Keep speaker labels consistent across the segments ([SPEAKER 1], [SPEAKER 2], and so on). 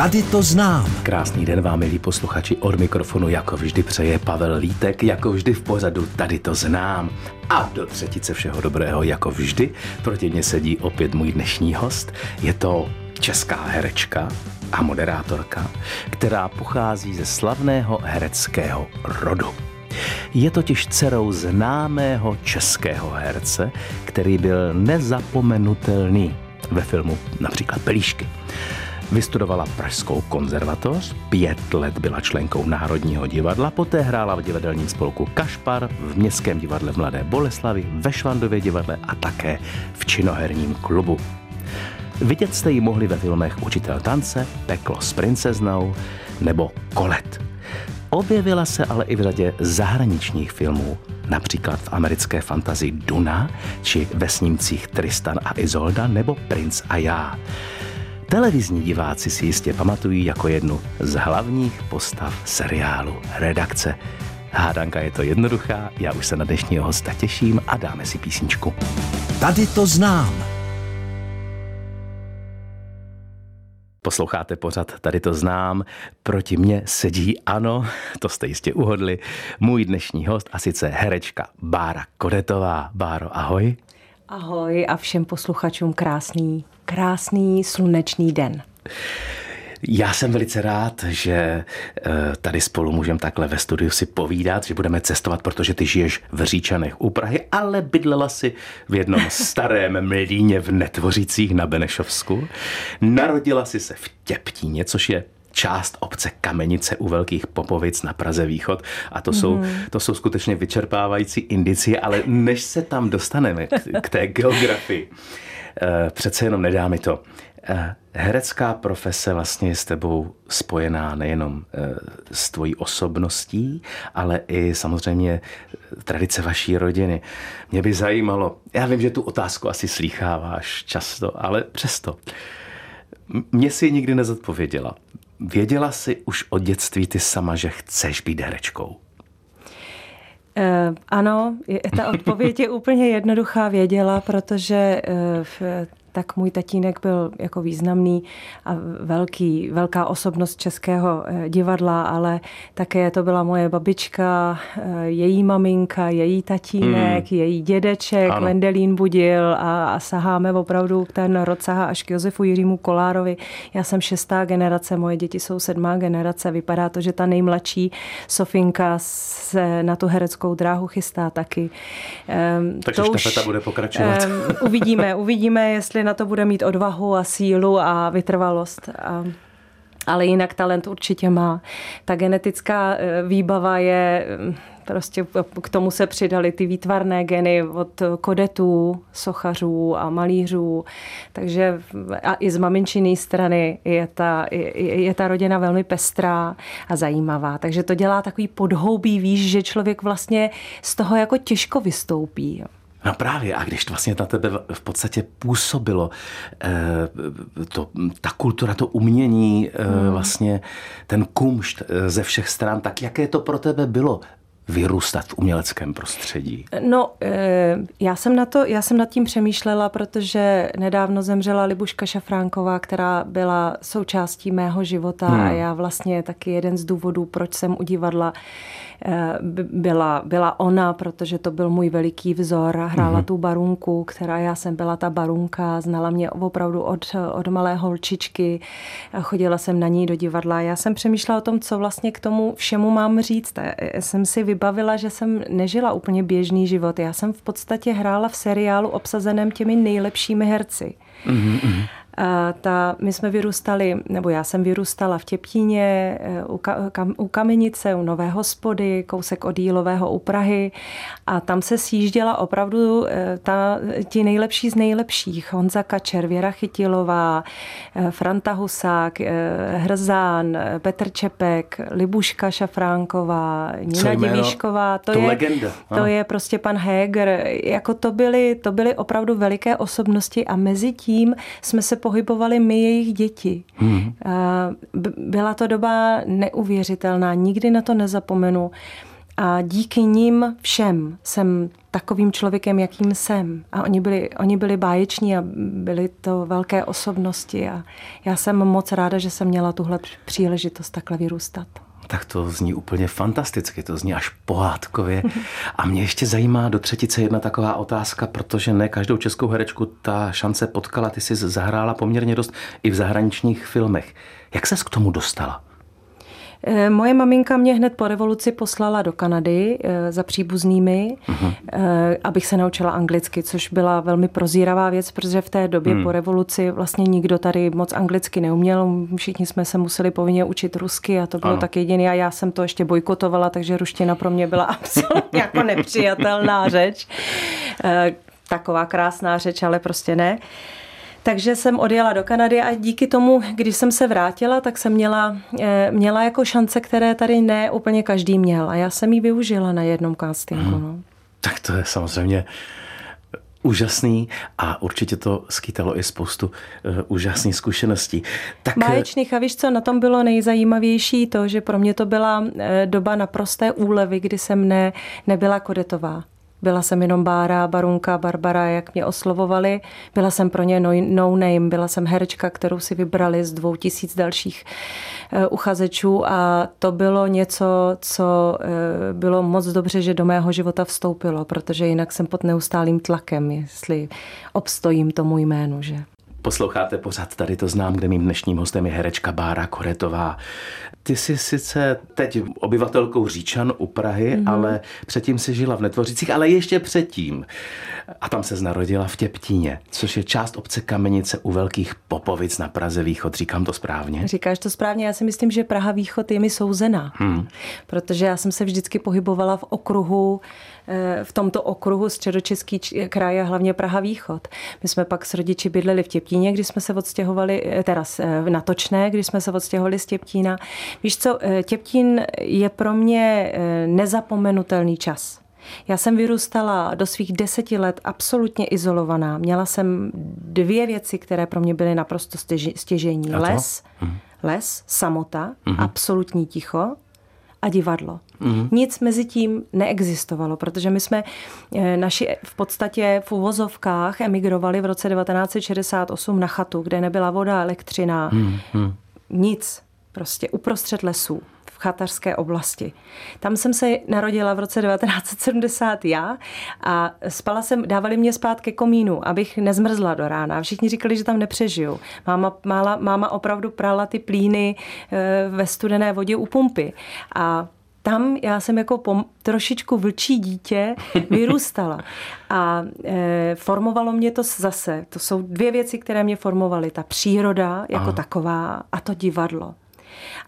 [SPEAKER 1] Tady to znám.
[SPEAKER 2] Krásný den vám, milí posluchači, od mikrofonu jako vždy přeje Pavel Lítek, jako vždy v pořadu Tady to znám. A do třetice všeho dobrého, jako vždy, proti mně sedí opět můj dnešní host. Je to česká herečka a moderátorka, která pochází ze slavného hereckého rodu. Je totiž dcerou známého českého herce, který byl nezapomenutelný ve filmu například Pelíšky. Vystudovala Pražskou konzervatoř, pět let byla členkou Národního divadla, poté hrála v divadelním spolku Kašpar, v Městském divadle v Mladé Boleslavi, ve Švandově divadle a také v činoherním klubu. Vidět jste ji mohli ve filmech Učitel tance, Peklo s princeznou nebo Kolet. Objevila se ale i v řadě zahraničních filmů, například v americké fantazii Duna, či ve snímcích Tristan a Izolda nebo Princ a já. Televizní diváci si jistě pamatují jako jednu z hlavních postav seriálu Redakce. Hádanka je to jednoduchá, já už se na dnešního hosta těším a dáme si písničku.
[SPEAKER 1] Tady to znám.
[SPEAKER 2] Posloucháte pořad, tady to znám. Proti mně sedí, ano, to jste jistě uhodli, můj dnešní host a sice herečka Bára Kodetová. Báro, ahoj.
[SPEAKER 3] Ahoj a všem posluchačům krásný, krásný slunečný den.
[SPEAKER 2] Já jsem velice rád, že eh, tady spolu můžeme takhle ve studiu si povídat, že budeme cestovat, protože ty žiješ v Říčanech u Prahy, ale bydlela si v jednom starém mlíně v Netvořicích na Benešovsku. Narodila si se v Těptíně, což je část obce Kamenice u Velkých Popovic na Praze Východ a to jsou, mm. to jsou skutečně vyčerpávající indicie, ale než se tam dostaneme k, k té geografii, eh, přece jenom nedá mi to. Eh, herecká profese vlastně je s tebou spojená nejenom eh, s tvojí osobností, ale i samozřejmě tradice vaší rodiny. Mě by zajímalo, já vím, že tu otázku asi slýcháváš často, ale přesto. Mě si nikdy nezodpověděla. Věděla jsi už od dětství ty sama, že chceš být herečkou?
[SPEAKER 3] Uh, ano, ta odpověď je úplně jednoduchá. Věděla, protože v tak můj tatínek byl jako významný a velký, velká osobnost českého eh, divadla, ale také to byla moje babička, eh, její maminka, její tatínek, mm. její dědeček, ano. Lendelín Budil a, a saháme opravdu, ten rod sahá až k Josefu Jiřímu Kolárovi. Já jsem šestá generace, moje děti jsou sedmá generace. Vypadá to, že ta nejmladší Sofinka se na tu hereckou dráhu chystá taky.
[SPEAKER 2] Um, Takže to už, bude pokračovat. Um,
[SPEAKER 3] uvidíme, uvidíme, jestli jestli na to bude mít odvahu a sílu a vytrvalost. A ale jinak talent určitě má. Ta genetická e, výbava je prostě k tomu se přidali ty výtvarné geny od kodetů, sochařů a malířů. Takže a i z maminčiny strany je ta, je, je ta rodina velmi pestrá a zajímavá. Takže to dělá takový podhoubí, víš, že člověk vlastně z toho jako těžko vystoupí.
[SPEAKER 2] No právě, a když to vlastně na tebe v podstatě působilo, eh, to, ta kultura, to umění, eh, hmm. vlastně ten kumšt eh, ze všech stran, tak jaké to pro tebe bylo vyrůstat v uměleckém prostředí?
[SPEAKER 3] No, já jsem, na to, já jsem nad tím přemýšlela, protože nedávno zemřela Libuška Šafránková, která byla součástí mého života hmm. a já vlastně taky jeden z důvodů, proč jsem u divadla byla, byla ona, protože to byl můj veliký vzor. Hrála mm-hmm. tu barunku, která já jsem byla ta barunka, znala mě opravdu od, od malé holčičky, chodila jsem na ní do divadla. Já jsem přemýšlela o tom, co vlastně k tomu všemu mám říct. Já jsem si vybavila, že jsem nežila úplně běžný život. Já jsem v podstatě hrála v seriálu obsazeném těmi nejlepšími herci. Mm-hmm. Ta, my jsme vyrůstali, nebo já jsem vyrůstala v Těptíně, eh, u, kam, u Kamenice, u Nové hospody, kousek od Jílového u Prahy a tam se sjížděla opravdu eh, ta, ti nejlepší z nejlepších. Honza Kačer, Věra Chytilová, eh, Franta Husák, Hrzán, Petr Čepek, Libuška Šafránková, Nina Divíšková.
[SPEAKER 2] To, to je, legenda.
[SPEAKER 3] To je prostě pan Heger. Jako to byly, to byly opravdu veliké osobnosti a mezi tím jsme se pohybovali my, jejich děti. Hmm. Byla to doba neuvěřitelná, nikdy na to nezapomenu. A díky nim všem jsem takovým člověkem, jakým jsem. A oni byli, oni byli báječní a byli to velké osobnosti a já jsem moc ráda, že jsem měla tuhle příležitost takhle vyrůstat.
[SPEAKER 2] Tak to zní úplně fantasticky, to zní až pohádkově. A mě ještě zajímá do třetice jedna taková otázka, protože ne každou českou herečku ta šance potkala. Ty jsi zahrála poměrně dost i v zahraničních filmech. Jak ses k tomu dostala?
[SPEAKER 3] Eh, moje maminka mě hned po revoluci poslala do Kanady eh, za příbuznými, uh-huh. abych se naučila anglicky, což byla velmi prozíravá věc, protože v té době hmm. po revoluci vlastně nikdo tady moc anglicky neuměl. Všichni jsme se museli povinně učit rusky a to bylo ano. tak jediný. A já jsem to ještě bojkotovala, takže ruština pro mě byla absolutně jako nepřijatelná řeč. Taková krásná řeč, ale prostě ne. Takže jsem odjela do Kanady a díky tomu, když jsem se vrátila, tak jsem měla, eh, měla jako šance, které tady ne úplně každý měl. A já jsem ji využila na jednom castingu. Hmm. No.
[SPEAKER 2] Tak to je samozřejmě úžasný a určitě to skýtalo i spoustu uh, úžasných zkušeností.
[SPEAKER 3] Tak... Báječných a víš, co na tom bylo nejzajímavější? To, že pro mě to byla doba naprosté úlevy, kdy jsem ne, nebyla kodetová. Byla jsem jenom Bára, Barunka, Barbara, jak mě oslovovali. Byla jsem pro ně no, no name, byla jsem herečka, kterou si vybrali z dvou tisíc dalších uh, uchazečů a to bylo něco, co uh, bylo moc dobře, že do mého života vstoupilo, protože jinak jsem pod neustálým tlakem, jestli obstojím tomu jménu, že?
[SPEAKER 2] Posloucháte pořád tady to znám, kde mým dnešním hostem je herečka Bára Koretová. Ty jsi sice teď obyvatelkou Říčan u Prahy, mm-hmm. ale předtím si žila v Netvořicích, ale ještě předtím. A tam se narodila v Těptíně, což je část obce Kamenice u Velkých Popovic na Praze Východ. Říkám to správně?
[SPEAKER 3] Říkáš to správně. Já si myslím, že Praha Východ je mi souzená. Hmm. Protože já jsem se vždycky pohybovala v okruhu v tomto okruhu středočeský kraj a hlavně Praha Východ. My jsme pak s rodiči bydleli v Těptíně, když jsme se odstěhovali, eh, teda v Natočné, když jsme se odstěhovali z Těptína. Víš co, eh, Těptín je pro mě nezapomenutelný čas. Já jsem vyrůstala do svých deseti let absolutně izolovaná. Měla jsem dvě věci, které pro mě byly naprosto stěžení. Les, mhm. les, samota, mm-hmm. absolutní ticho a divadlo. Mm-hmm. Nic mezi tím neexistovalo, protože my jsme eh, naši v podstatě v uvozovkách emigrovali v roce 1968 na chatu, kde nebyla voda, elektřina, mm-hmm. nic. Prostě uprostřed lesů chatařské oblasti. Tam jsem se narodila v roce 1970 já a spala jsem, dávali mě spát ke komínu, abych nezmrzla do rána. Všichni říkali, že tam nepřežiju. Máma, mála, máma opravdu prala ty plíny eh, ve studené vodě u pumpy. A tam já jsem jako pom- trošičku vlčí dítě vyrůstala. A e, formovalo mě to zase. To jsou dvě věci, které mě formovaly. Ta příroda jako Aha. taková a to divadlo.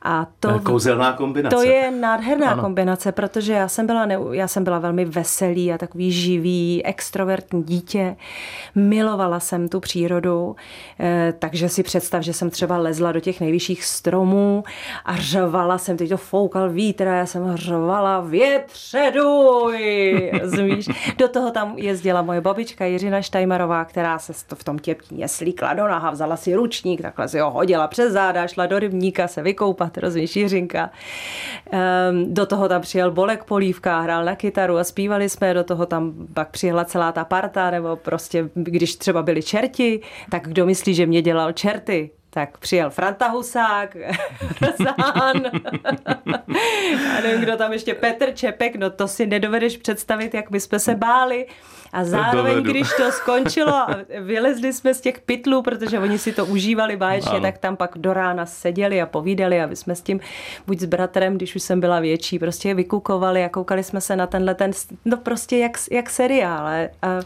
[SPEAKER 2] A to, Kouzelná kombinace.
[SPEAKER 3] To je nádherná ano. kombinace, protože já jsem, byla ne, já jsem byla velmi veselý a takový živý, extrovertní dítě. Milovala jsem tu přírodu, eh, takže si představ, že jsem třeba lezla do těch nejvyšších stromů a řvala jsem, teď to foukal vítr a já jsem řvala větředuj, zmíš. Do toho tam jezdila moje babička Jiřina Štajmarová, která se v tom těptíně slíkla do naha, vzala si ručník, takhle si ho hodila přes záda, šla do rybníka se vykoupat rozumíš, Jiřinka. Um, do toho tam přijel Bolek Polívka, hrál na kytaru a zpívali jsme, do toho tam pak přijela celá ta parta, nebo prostě, když třeba byli čerti, tak kdo myslí, že mě dělal čerty? Tak přijel Franta Husák, Zán, a nevím, kdo tam ještě, Petr Čepek, no to si nedovedeš představit, jak my jsme se báli. A zároveň, Dovedu. když to skončilo a vylezli jsme z těch pytlů, protože oni si to užívali báječně, tak tam pak do rána seděli a povídali a my jsme s tím buď s bratrem, když už jsem byla větší, prostě vykukovali a koukali jsme se na tenhle ten, no prostě jak, jak seriál. A,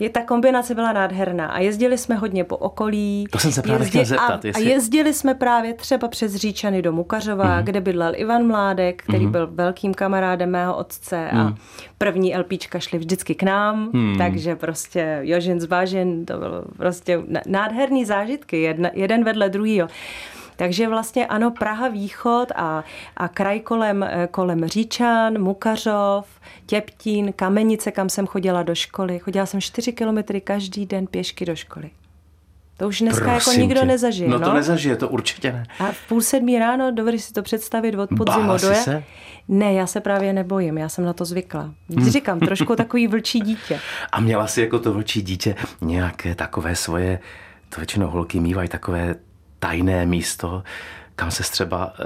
[SPEAKER 3] je, ta kombinace byla nádherná a jezdili jsme hodně po okolí.
[SPEAKER 2] To jsem se právě jezdili, chtěl zeptat.
[SPEAKER 3] A, jestli... a jezdili jsme právě třeba přes Říčany do Mukařova, mm. kde bydlel Ivan Mládek, který mm. byl velkým kamarádem mého otce mm. a mhm. první LPčka šly vždycky k nám, mm. takže prostě Jožin zvážen, to bylo prostě nádherný zážitky, jedna, jeden vedle druhýho. Takže vlastně ano, Praha východ a, a kraj kolem, eh, kolem Říčan, Mukařov, Těptín, Kamenice, kam jsem chodila do školy. Chodila jsem 4 kilometry každý den pěšky do školy. To už dneska
[SPEAKER 2] Prosím
[SPEAKER 3] jako nikdo
[SPEAKER 2] tě.
[SPEAKER 3] nezažije.
[SPEAKER 2] No to nezažije, to určitě ne.
[SPEAKER 3] A v půl sedmí ráno, dovedeš si to představit od podzimu do
[SPEAKER 2] jsi se?
[SPEAKER 3] Ne, já se právě nebojím, já jsem na to zvykla.
[SPEAKER 2] Hmm.
[SPEAKER 3] Říkám, trošku takový vlčí dítě.
[SPEAKER 2] A měla si jako to vlčí dítě nějaké takové svoje, to většinou holky mývají takové tajné místo, kam se třeba, eh,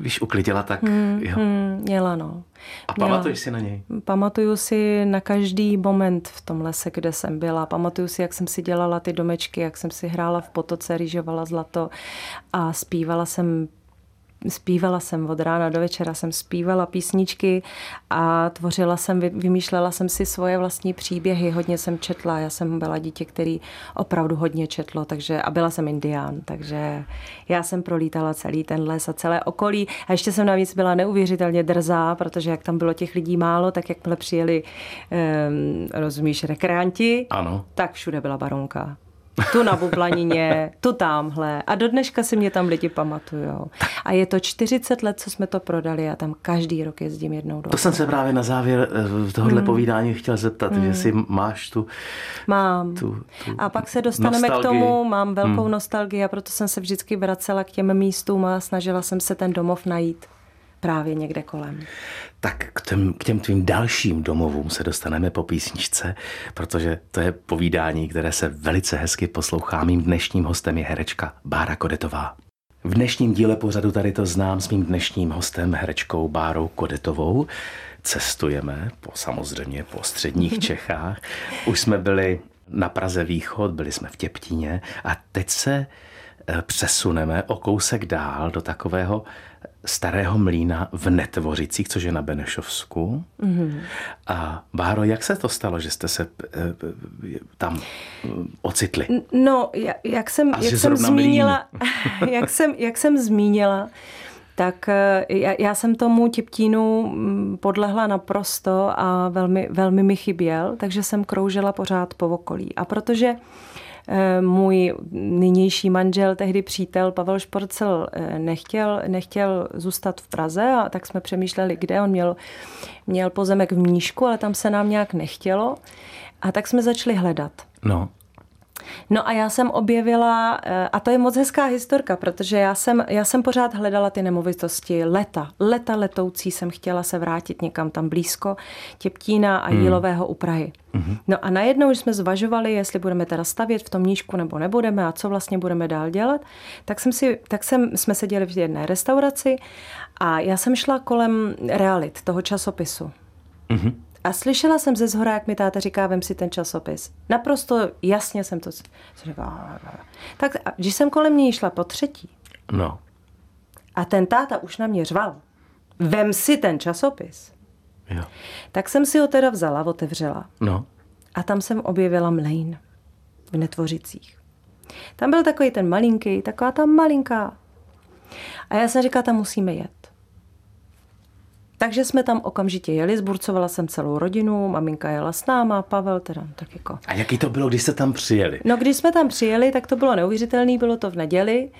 [SPEAKER 2] víš, uklidila, tak jo.
[SPEAKER 3] Hmm, měla, no.
[SPEAKER 2] A
[SPEAKER 3] Měla.
[SPEAKER 2] pamatuješ si na něj?
[SPEAKER 3] Pamatuju si na každý moment v tom lese, kde jsem byla. Pamatuju si, jak jsem si dělala ty domečky, jak jsem si hrála v potoce, rýžovala zlato a zpívala jsem Zpívala jsem od rána do večera, jsem zpívala písničky a tvořila jsem, vy- vymýšlela jsem si svoje vlastní příběhy, hodně jsem četla, já jsem byla dítě, který opravdu hodně četlo, takže a byla jsem indián, takže já jsem prolítala celý ten les a celé okolí a ještě jsem navíc byla neuvěřitelně drzá, protože jak tam bylo těch lidí málo, tak jakmile přijeli, um, rozumíš, rekreanti,
[SPEAKER 2] Ano.
[SPEAKER 3] tak všude byla baronka. Tu na Bublanině, tu tamhle. A do dneška si mě tam lidi pamatujou. A je to 40 let, co jsme to prodali a tam každý rok jezdím jednou do
[SPEAKER 2] To jsem se právě na závěr eh, tohohle
[SPEAKER 3] Hmm.
[SPEAKER 2] povídání chtěl zeptat, jestli máš tu,
[SPEAKER 3] Mám.
[SPEAKER 2] tu, tu
[SPEAKER 3] A pak se dostaneme
[SPEAKER 2] nostalgii. Hmm.
[SPEAKER 3] k tomu, mám velkou nostalgii a proto jsem se vždycky vracela k těm místům a snažila jsem se ten domov najít právě někde kolem.
[SPEAKER 2] Tak k těm, k těm tvým dalším domovům se dostaneme po písničce, protože to je povídání, které se velice hezky poslouchá. Mým dnešním hostem je herečka Bára Kodetová. V dnešním díle pořadu tady to znám s mým dnešním hostem, herečkou Bárou Kodetovou. Cestujeme po, samozřejmě po středních Čechách. Už jsme byli na Praze Východ, byli jsme v Těptíně a teď se přesuneme o kousek dál do takového starého mlína v Netvořicích, což je na Benešovsku. Mm-hmm. A Báro, jak se to stalo, že jste se eh, eh, tam eh, ocitli?
[SPEAKER 3] No, ja- jak jsem, jak jsem zmínila, jak jsem, jak jsem zmínila, tak eh, já, já jsem tomu tiptínu mm, podlehla naprosto a velmi, velmi mi chyběl, takže jsem kroužila pořád po okolí. A protože eh, můj nynější manžel, tehdy přítel Pavel Šporcel, eh, nechtěl, nechtěl zůstat v Praze, a tak jsme přemýšleli, kde on měl, měl pozemek v Mníšku, ale tam se nám nějak nechtělo. A tak jsme začali hledat.
[SPEAKER 2] No,
[SPEAKER 3] No a já jsem objevila, eh, a to je moc hezká historka, protože já jsem, já jsem pořád hledala ty nemovitosti leta. Leta letoucí jsem chtěla se vrátit někam tam blízko Těptína a Jílového u Prahy. No a najednou, když jsme zvažovali, jestli budeme teda stavět v tom nížku nebo nebudeme a co vlastně budeme dál dělat, tak, jsem si, tak jsem, jsme seděli v jedné restauraci a já jsem šla kolem realit toho časopisu. A slyšela jsem ze zhora, jak mi táta říká, vem si ten časopis. Naprosto jasně jsem to říkala. Tak a když jsem kolem něj šla po třetí
[SPEAKER 2] no.
[SPEAKER 3] a ten táta už na mě řval, vem si ten časopis,
[SPEAKER 2] Jo.
[SPEAKER 3] tak jsem si ho teda vzala, otevřela
[SPEAKER 2] No.
[SPEAKER 3] a tam jsem objevila mlejn v Netvořicích. Tam byl takový ten malinký, taková ta malinká. A já jsem říkala, tam musíme jet. Takže jsme tam okamžitě jeli, zburcovala jsem celou rodinu, maminka jela s náma, Pavel teda tak jako.
[SPEAKER 2] A jaký to bylo, když jste tam přijeli?
[SPEAKER 3] No, když jsme tam přijeli, tak to bylo neuvěřitelné, bylo to v neděli.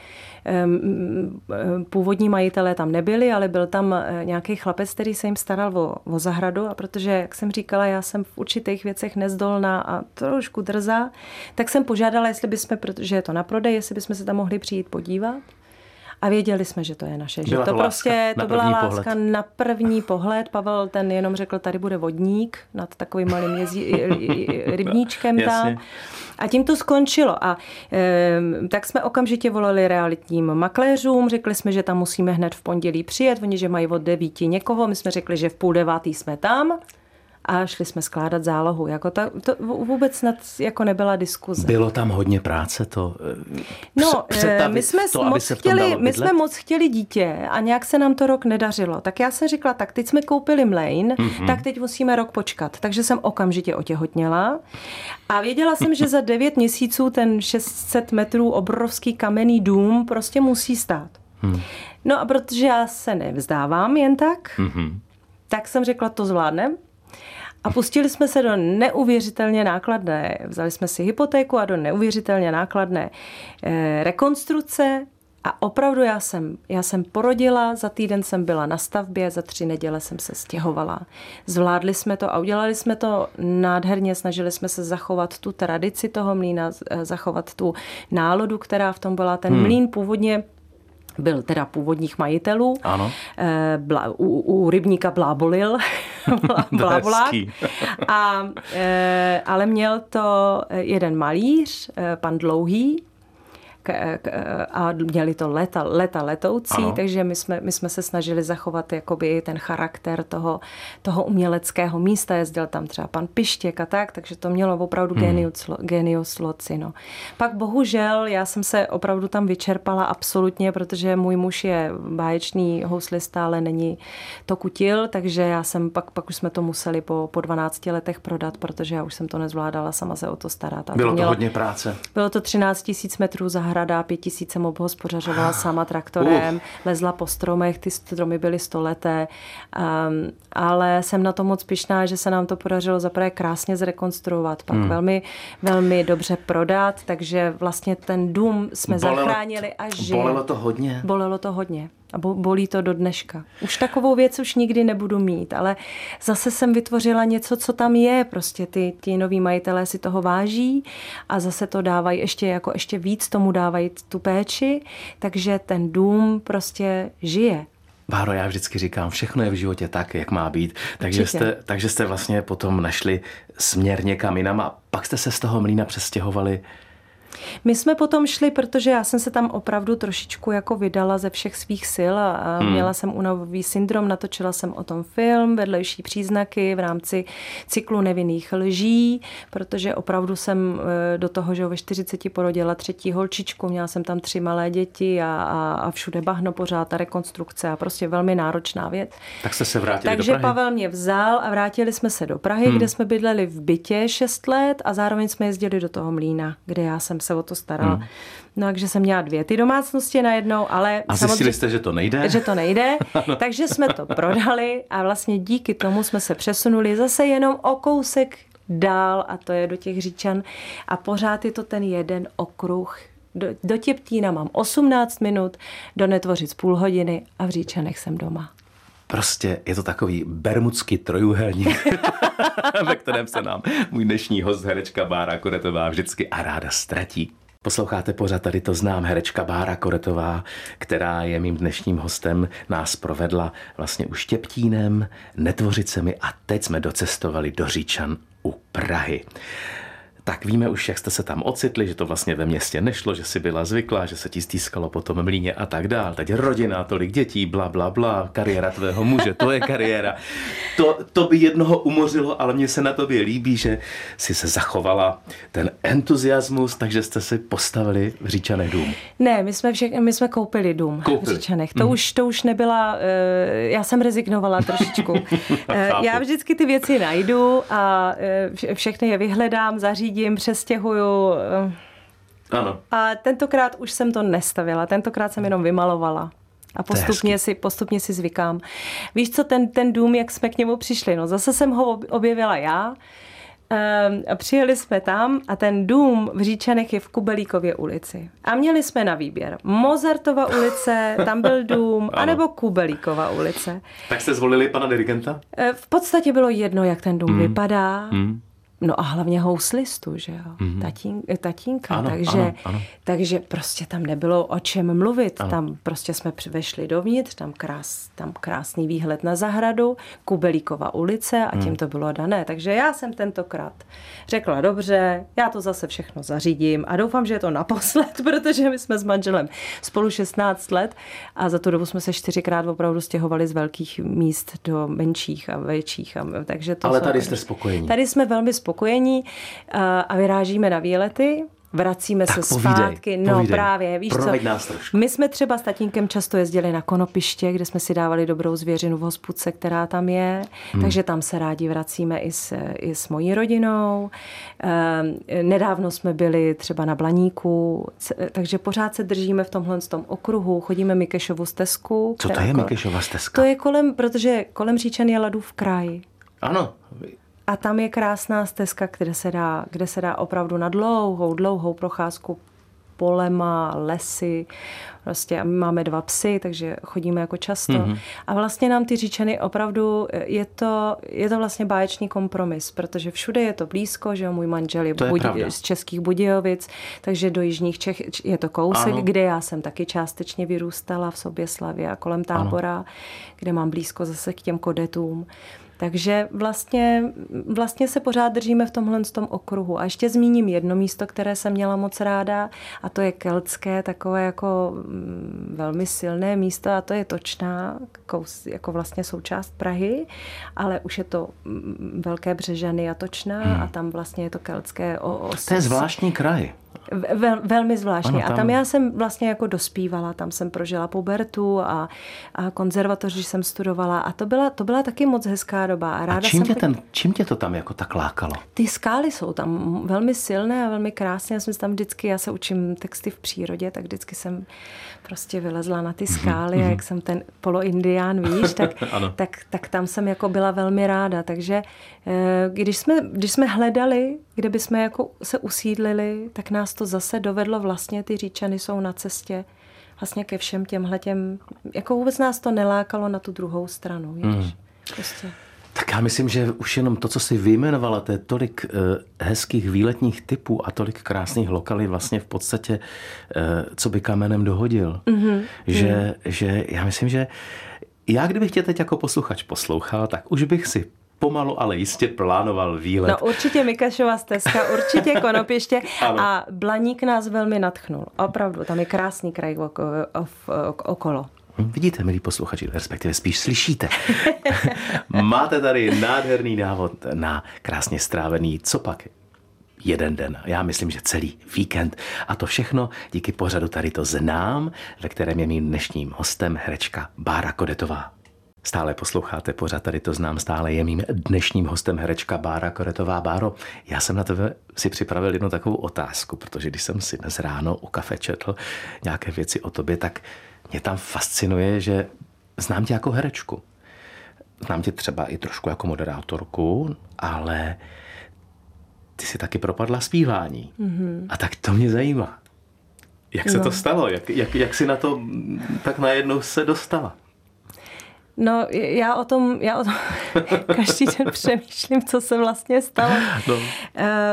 [SPEAKER 3] Původní majitelé tam nebyli, ale byl tam eh, nějaký chlapec, který se jim staral o, o zahradu a protože, jak jsem říkala, já jsem v určitých věcech nezdolná a trošku drzá, tak jsem požádala, jestli bychom, protože je to na prodej, jestli bychom se tam mohli přijít podívat. A věděli jsme, že to je naše. Že
[SPEAKER 2] Byla
[SPEAKER 3] to,
[SPEAKER 2] to láska
[SPEAKER 3] prostě, to byla láska
[SPEAKER 2] pohled.
[SPEAKER 3] na první pohled. Pavel ten jenom řekl, tady bude vodník nad takovým malým jezí, rybníčkem tam. A tím to skončilo. A e, tak jsme okamžitě volali realitním makléřům, řekli jsme, že tam musíme hned v pondělí přijet, oni, že mají od devíti někoho, my jsme řekli, že v půl devátý jsme tam a šli jsme skládat zálohu. Jako ta, to vůbec nad, jako nebyla diskuze.
[SPEAKER 2] Bylo tam hodně práce to eh,
[SPEAKER 3] No, eh, my jsme,
[SPEAKER 2] to,
[SPEAKER 3] moc
[SPEAKER 2] se
[SPEAKER 3] chtěli, my jsme moc chtěli dítě a nějak se nám to rok nedařilo. Tak já jsem řekla, tak teď jsme koupili mlejn,
[SPEAKER 2] Mhm.
[SPEAKER 3] mm-hmm. tak teď musíme rok počkat. Takže jsem okamžitě otěhotněla a věděla jsem, že za 9 měsíců ten 600 metrů obrovský kamenný dům prostě musí stát.
[SPEAKER 2] Hmm.
[SPEAKER 3] No a protože já se nevzdávám jen tak,
[SPEAKER 2] Mhm.
[SPEAKER 3] tak jsem řekla, to zvládnem. A pustili jsme se do neuvěřitelně nákladné, vzali jsme si hypotéku a do neuvěřitelně nákladné eh, rekonstrukce A opravdu já jsem, já jsem porodila, za týden jsem byla na stavbě, za tři neděle jsem se stěhovala. Zvládli jsme to a udělali jsme to nádherně, snažili jsme se zachovat tu tradici toho mlína, zachovat tu nálodu, která v tom byla. Ten hmm. mlín původně byl teda původních majitelů.
[SPEAKER 2] Ano.
[SPEAKER 3] Eh, bla, u, u rybníka blábolil. Blábolák. A, e, ale měl to jeden malíř, pan Dlouhý, k, k, a měli to leta, leta letoucí, ano. takže my jsme, my jsme se snažili zachovat jakoby ten charakter toho, toho uměleckého místa. Jezdil tam třeba pan Pištěk a tak, takže to mělo opravdu hmm. genius, genius loci. No. Pak bohužel já jsem se opravdu tam vyčerpala absolutně, protože můj muž je báječný houslista, ale není to kutil, takže já jsem pak, pak už jsme to museli po, po 12 letech prodat, protože já už jsem to nezvládala sama se o to starat.
[SPEAKER 2] A bylo to, mělo, to hodně práce.
[SPEAKER 3] Bylo to 13 000 metrů zahrad zahrada, pět tisíc jsem obhospodařovala sama traktorem, uh. lezla po stromech, ty stromy byly stoleté, um, ale jsem na to moc pišná, že se nám to podařilo zaprvé krásně zrekonstruovat, pak hmm. velmi, velmi dobře prodat, takže vlastně ten dům jsme bolelo, zachránili až žije.
[SPEAKER 2] Bolelo to hodně?
[SPEAKER 3] Bolelo to hodně a bolí to do dneška. Už takovou věc už nikdy nebudu mít, ale zase jsem vytvořila něco, co tam je. Prostě ty, ty noví majitelé si toho váží a zase to dávají ještě jako ještě víc tomu dávají tu péči, takže ten dům prostě žije.
[SPEAKER 2] Báro, já vždycky říkám, všechno je v životě tak, jak má být. Takže jste, takže jste vlastně potom našli směr někam jinam a pak jste se z toho mlína přestěhovali
[SPEAKER 3] my jsme potom šli, protože já jsem se tam opravdu trošičku jako vydala ze všech svých sil a hmm. měla jsem unavový syndrom, natočila jsem o tom film, vedlejší příznaky v rámci cyklu nevinných lží, protože opravdu jsem e, do toho, že ve 40 porodila třetí holčičku, měla jsem tam tři malé děti a, a, a všude bahno pořád, ta rekonstrukce a prostě velmi náročná věc.
[SPEAKER 2] Tak jste se vrátili
[SPEAKER 3] Takže
[SPEAKER 2] do Prahy.
[SPEAKER 3] Pavel mě vzal a vrátili jsme se do Prahy, hmm. kde jsme bydleli v bytě 6 let a zároveň jsme jezdili do toho mlína, kde já jsem se o to starala. Hmm. No, takže jsem měla dvě ty domácnosti najednou, ale...
[SPEAKER 2] A zjistili jste, že to nejde?
[SPEAKER 3] Že to nejde, takže jsme to prodali a vlastně díky tomu jsme se přesunuli zase jenom o kousek dál a to je do těch Říčan a pořád je to ten jeden okruh. Do, do Těptína mám 18 minut, do Netvořic půl hodiny a v Říčanech jsem doma.
[SPEAKER 2] Prostě je to takový bermudský trojuhelník, ve kterém se nám můj dnešní host, herečka Bára Koretová, vždycky a ráda ztratí. Posloucháte pořád tady to znám herečka Bára Koretová, která je mým dnešním hostem, nás provedla vlastně už Štěptínem, Netvořicemi a teď jsme docestovali do Říčan u Prahy tak víme už, jak jste se tam ocitli, že to vlastně ve městě nešlo, že si byla zvyklá, že se ti stýskalo po tom mlíně a tak dál. Teď rodina, tolik dětí, bla, bla, bla, kariéra tvého muže, to je kariéra. To, to by jednoho umořilo, ale mně se na tobě líbí, že si se zachovala ten entuziasmus, takže jste si postavili v Říčanech dům.
[SPEAKER 3] Ne, my jsme, však, my jsme koupili dům koupili. v Říčanech. To, mm. už, to už nebyla, eh, já jsem rezignovala trošičku. Eh, já vždycky ty věci najdu a eh, všechny je vyhledám, zařídím řídím, přestěhuju.
[SPEAKER 2] Ano.
[SPEAKER 3] A tentokrát už jsem to nestavila, tentokrát jsem jenom vymalovala. A postupně si, postupně si zvykám. Víš co, ten, ten dům, jak jsme k němu přišli, no zase jsem ho objevila já. Ehm, a přijeli jsme tam a ten dům v Říčanech je v Kubelíkově ulici. A měli jsme na výběr Mozartova ulice, tam byl dům, anebo Kubelíkova ulice.
[SPEAKER 2] Tak jste zvolili pana dirigenta?
[SPEAKER 3] Eh, v podstatě bylo jedno, jak ten dům mm. vypadá. Mm. No a hlavně houslistu, že jo, mm-hmm. Tatín, tatínka, ano, takže, ano, ano. takže prostě tam nebylo o čem mluvit, ano. tam prostě jsme vešli dovnitř, tam, krás, tam krásný výhled na zahradu, Kubelíkova ulice a tím mm. to bylo dané, takže já jsem tentokrát řekla, dobře, já to zase všechno zařídím a doufám, že je to naposled, protože my jsme s manželem spolu 16 let a za tu dobu jsme se čtyřikrát opravdu stěhovali z velkých míst do menších a větších. A, takže to
[SPEAKER 2] Ale tady jste spokojení.
[SPEAKER 3] Tady jsme velmi spokojení spokojení a vyrážíme na výlety vracíme tak se povídej, zpátky. No
[SPEAKER 2] povídej.
[SPEAKER 3] právě, víš co?
[SPEAKER 2] Nás trošku.
[SPEAKER 3] My jsme třeba s tatínkem často jezdili na konopiště, kde jsme si dávali dobrou zvěřinu v hospůdce, která tam je, hmm. takže tam se rádi vracíme i s, i s mojí rodinou. Ehm, nedávno jsme byli třeba na Blaníku, takže pořád se držíme v tomhle tom okruhu, chodíme Mikešovu stezku.
[SPEAKER 2] Co to je Mikešova stezka?
[SPEAKER 3] To je kolem, protože kolem Říčan je Ladův kraj.
[SPEAKER 2] Ano,
[SPEAKER 3] a tam je krásná stezka, kde se dá, kde se dá opravdu na dlouhou, dlouhou procházku polema, lesy. Prostě a my máme dva psy, takže chodíme jako často. Mm-hmm. A vlastně nám ty říčany opravdu, je to, je to vlastně báječný kompromis, protože všude je to blízko, že můj manžel je,
[SPEAKER 2] je
[SPEAKER 3] Budi, z Českých Budějovic, takže do Jižních Čech je to kousek, ano. kde já jsem taky částečně vyrůstala v Soběslavě a kolem tábora, ano. kde mám blízko zase k těm kodetům. Takže vlastně, vlastně se pořád držíme v tomhle tom okruhu. A ještě zmíním jedno místo, které jsem měla moc ráda, a to je keltské, takové jako mm, velmi silné místo, a to je Točná, jako vlastně součást Prahy, ale už je to mm, Velké Břežany a Točná hmm. a tam vlastně je to keltské. O, o,
[SPEAKER 2] to je zvláštní kraj.
[SPEAKER 3] Vel, velmi zvláštně. Ano, tam... A tam já jsem vlastně jako dospívala, tam jsem prožila pubertu a, a konzervatoři jsem studovala a to byla, to byla taky moc hezká doba. A, ráda
[SPEAKER 2] a čím,
[SPEAKER 3] jsem
[SPEAKER 2] tě ten, čím tě to tam jako tak lákalo?
[SPEAKER 3] Ty skály jsou tam velmi silné a velmi krásné. Já jsem tam vždycky, já se učím texty v přírodě, tak vždycky jsem prostě vylezla na ty mhm, skály mm-hmm. a jak jsem ten poloindián, víš, tak, tak, tak tam jsem jako byla velmi ráda. Takže eh, když jsme, když jsme hledali, kde bychom jako se usídlili, tak nás to zase dovedlo vlastně, ty říčany jsou na cestě vlastně ke všem těmhle těm, jako vůbec nás to nelákalo na tu druhou stranu, víš. Mm. Prostě.
[SPEAKER 2] Tak já myslím, že už jenom to, co si vyjmenovala, to je tolik uh, hezkých výletních typů a tolik krásných lokalit vlastně v podstatě, uh, co by kamenem dohodil. Mm-hmm. Že, mm. že já myslím, že já kdybych tě teď jako posluchač poslouchal, tak už bych si pomalu, ale jistě plánoval výlet.
[SPEAKER 3] No určitě Mikašova stezka, určitě Konopěště a Blaník nás velmi natchnul. Opravdu, tam je krásný kraj okolo.
[SPEAKER 2] Vidíte, milí posluchači, respektive spíš slyšíte. Máte tady nádherný návod na krásně strávený, co pak jeden den. Já myslím, že celý víkend. A to všechno díky pořadu tady to znám, ve kterém je mým dnešním hostem herečka Bára Kodetová. Stále posloucháte pořád, tady to znám, stále je mým dnešním hostem herečka Bára Koretová. Báro, já jsem na tebe si připravil jednu takovou otázku, protože když jsem si dnes ráno u kafe četl nějaké věci o tobě, tak mě tam fascinuje, že znám tě jako herečku. Znám tě třeba i trošku jako moderátorku, ale ty si taky propadla zpívání. Mm-hmm. A tak to mě zajímá. Jak se no. to stalo? Jak, jak, jak jsi na to tak najednou se dostala?
[SPEAKER 3] No, já o tom, já o tom každý den přemýšlím, co se vlastně stalo. No. Uh,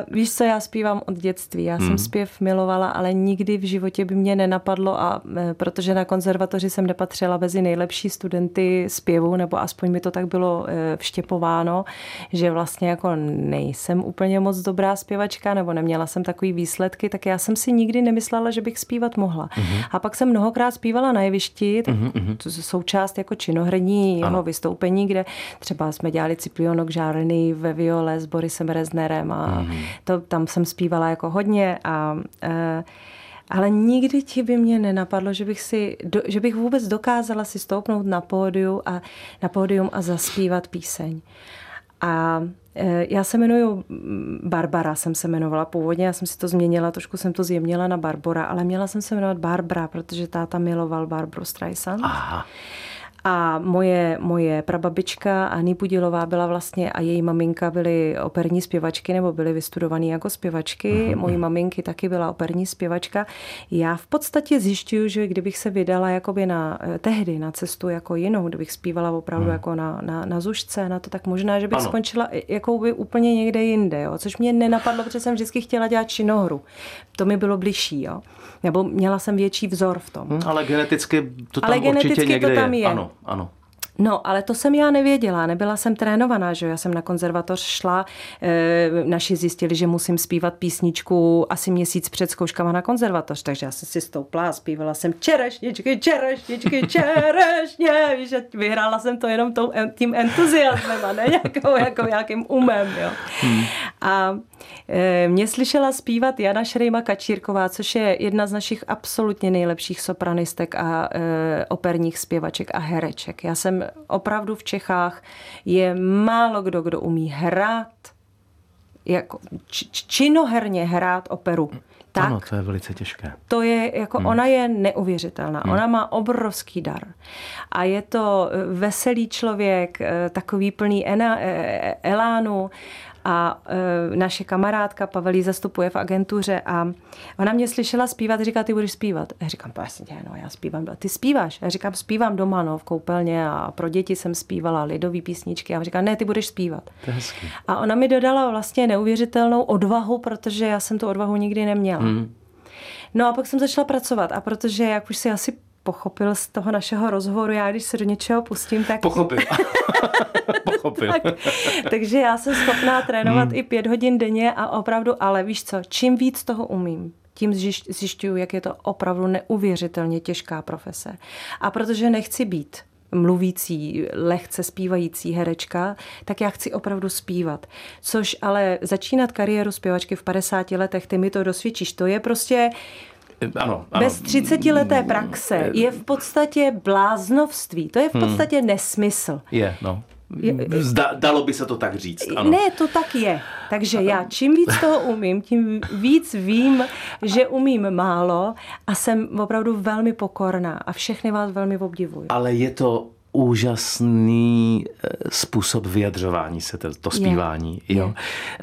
[SPEAKER 3] víš co, já zpívám od dětství. Já hmm. jsem zpěv milovala, ale nikdy v životě by mě nenapadlo, a uh, protože na konzervatoři jsem nepatřila mezi nejlepší studenty zpěvu, nebo aspoň mi to tak bylo uh, vštěpováno, že vlastně jako nejsem úplně moc dobrá zpěvačka, nebo neměla jsem takový výsledky, tak já jsem si nikdy nemyslela, že bych zpívat mohla. Hmm. A pak jsem mnohokrát zpívala na jevišti, tak hmm. to součást jako činohradní první jeho ano. vystoupení, kde třeba jsme dělali Ciplionok žárný ve viole s Borisem Reznerem a mm. to, tam jsem zpívala jako hodně a e, ale nikdy ti by mě nenapadlo, že bych, si, do, že bych vůbec dokázala si stoupnout na pódium a, na pódium a zaspívat píseň. A e, já se jmenuji Barbara, jsem se jmenovala původně, já jsem si to změnila, trošku jsem to zjemnila na Barbora, ale měla jsem se jmenovat Barbara, protože táta miloval Barbara Streisand. Aha. A moje, moje prababička Ani Pudilová byla vlastně a její maminka byly operní zpěvačky nebo byly vystudované jako zpěvačky. Uh-huh. Mojí maminky taky byla operní zpěvačka. Já v podstatě zjišťuju, že kdybych se vydala jakoby na, eh, tehdy na cestu jako jinou, kdybych zpívala opravdu uh-huh. jako na, na, na zušce, na to, tak možná, že bych ano. skončila jako by úplně někde jinde, jo? což mě nenapadlo, protože jsem vždycky chtěla dělat činohru. To mi bylo bližší, jo. Nebo měla jsem větší vzor v tom.
[SPEAKER 2] Hmm, ale geneticky to tam ale geneticky určitě někde to tam je. je. Ano, ano.
[SPEAKER 3] No, ale to jsem já nevěděla, nebyla jsem trénovaná, že já jsem na konzervatoř šla, e, naši zjistili, že musím zpívat písničku asi měsíc před zkouškama na konzervatoř, takže já jsem si stoupla a zpívala jsem čerešničky, čerešničky, čerešně, víš, vyhrála jsem to jenom tím entuziasmem a ne nějakou, jako nějakým umem, jo. Hmm. A e, mě slyšela zpívat Jana Šrejma Kačírková, což je jedna z našich absolutně nejlepších sopranistek a e, operních zpěvaček a hereček. Já jsem opravdu v Čechách je málo kdo, kdo umí hrát, jako činoherně hrát operu.
[SPEAKER 2] Tak, ano, to je velice těžké.
[SPEAKER 3] To je, jako hmm. ona je neuvěřitelná. Hmm. Ona má obrovský dar. A je to veselý člověk, takový plný ena, elánu A e, naše kamarádka Pavelí zastupuje v agentuře a ona mě slyšela zpívat, říká, ty budeš zpívat. Já říkám, jasně, no, já zpívám. Ty zpíváš? Já říkám, zpívám doma, no, v koupelně a pro děti jsem zpívala lidové písničky. A říká, ne, ty budeš zpívat. A ona mi dodala vlastně neuvěřitelnou odvahu, protože já jsem tu odvahu nikdy neměla. Hmm. No a pak jsem začala pracovat a protože, jak už si asi pochopil z toho našeho rozhovoru, já když se do něčeho pustím, tak...
[SPEAKER 2] Pochopil. pochopil.
[SPEAKER 3] tak, takže já jsem schopná trénovat hmm. i pět hodin denně a opravdu, ale víš co, čím víc toho umím, tím zjišťuju, jak je to opravdu neuvěřitelně těžká profese. A protože nechci být mluvící, lehce zpívající herečka, tak já chci opravdu zpívat. Což ale začínat kariéru zpěvačky v 50 letech, ty mi to dosvědčíš, to je prostě ano, ano. Bez 30 leté praxe je v podstatě bláznovství. To je v hmm. podstatě hmm. nesmysl.
[SPEAKER 2] Je, no. Zda, dalo by se to tak říct. Ano.
[SPEAKER 3] Ne, to tak je. Takže já čím víc toho umím, tím víc vím, že umím málo a jsem opravdu velmi pokorná a všechny vás velmi obdivuji.
[SPEAKER 2] Ale je to úžasný eh, způsob vyjadřování se, to, to zpívání. Je, jo.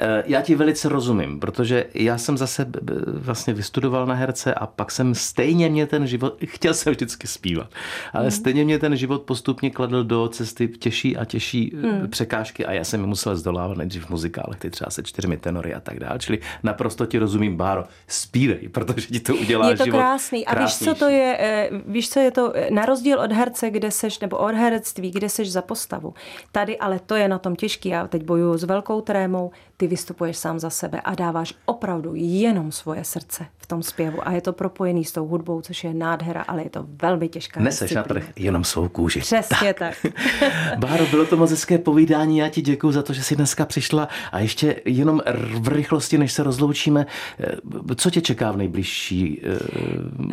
[SPEAKER 2] Je. Já ti velice rozumím, protože já jsem zase vlastně vystudoval na herce a pak jsem stejně mě ten život, chtěl jsem vždycky zpívat, ale mm. stejně mě ten život postupně kladl do cesty těžší a těžší mm. překážky a já jsem je musel zdolávat nejdřív v muzikálech, ty třeba se čtyřmi tenory a tak dále. Čili naprosto ti rozumím, Báro, zpívej, protože ti to udělá
[SPEAKER 3] Je to
[SPEAKER 2] život
[SPEAKER 3] krásný. A víš, co to je, eh, víš, co je to, na rozdíl od herce, kde seš, nebo od herectví, kde seš za postavu. Tady ale to je na tom těžký. Já teď bojuju s velkou trémou, ty vystupuješ sám za sebe a dáváš opravdu jenom svoje srdce v tom zpěvu. A je to propojený s tou hudbou, což je nádhera, ale je to velmi těžká.
[SPEAKER 2] Neseš na trh jenom svou kůži.
[SPEAKER 3] Přesně tak. tak.
[SPEAKER 2] Báro, bylo to moc hezké povídání. Já ti děkuji za to, že jsi dneska přišla. A ještě jenom v rychlosti, než se rozloučíme, eh, co tě čeká v nejbližší uh,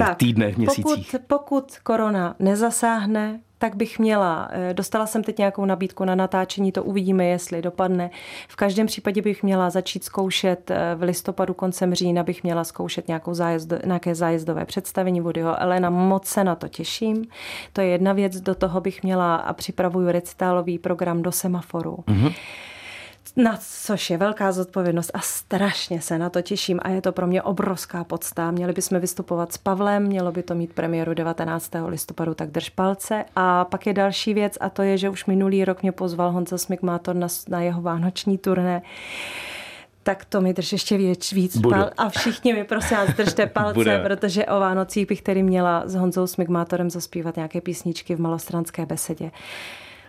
[SPEAKER 2] uh, týdnech, měsících?
[SPEAKER 3] Pokud, pokud korona nezasáhne, tak bych měla. Eh, dostala jsem teď nějakou nabídku na natáčení, to uvidíme, jestli dopadne. V každém případě bych měla začít zkoušet eh, v listopadu koncem října, bych měla zkoušet nějakou zájezd, nějaké zájezdové představení Woodyho Elena. Moc se na to těším. To je jedna věc, do toho bych měla a připravuju recitálový program do semaforu. Mm-hmm na což je velká zodpovědnost a strašně se na to těším a je to pro mě obrovská podsta. Měli bychom vystupovat s Pavlem, mělo by to mít premiéru 19. listopadu, tak drž palce. A pak je další věc a to je, že už minulý rok mě pozval Honza Smigmátor na, na jeho vánoční turné tak to mi drž ještě víc, víc pal- a všichni mi prosím vás držte palce, Bude. protože o Vánocích bych tedy měla s Honzou Smigmátorem zaspívat nějaké písničky v malostranské besedě.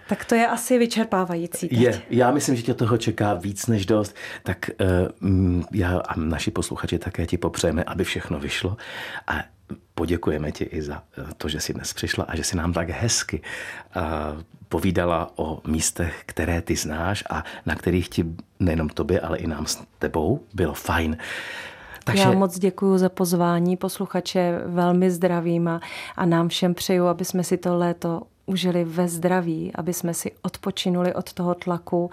[SPEAKER 3] Tak to je asi vyčerpávající. Teď.
[SPEAKER 2] Je. Já myslím, že tě toho čeká víc než dost. Tak uh, já a naši posluchači také ti popřejeme, aby všechno vyšlo. A poděkujeme ti i za eh, to, že jsi dnes přišla a že jsi nám tak hezky uh, povídala o místech, které ty znáš a na kterých ti nejenom tobě, ale i nám s tebou bylo fajn.
[SPEAKER 3] Takže... Já moc děkuji za pozvání, posluchače velmi zdravím a, a nám všem přeju, aby jsme si to léto užili ve zdraví, aby jsme si odpočinuli od toho tlaku,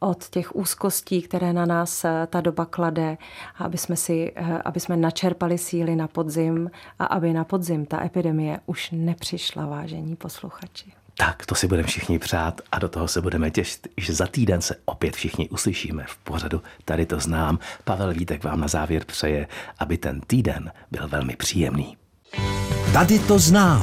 [SPEAKER 3] od těch úzkostí, které na nás eh, ta doba klade, a aby jsme, si, eh, aby jsme načerpali síly na podzim a aby na podzim ta epidemie už nepřišla, vážení posluchači.
[SPEAKER 2] Tak, to si budeme všichni přát a do toho se budeme těšit, že za týden se opět všichni uslyšíme v pořadu. Tady to znám. Pavel Vítek vám na závěr přeje, aby ten týden byl velmi příjemný.
[SPEAKER 1] Tady to znám.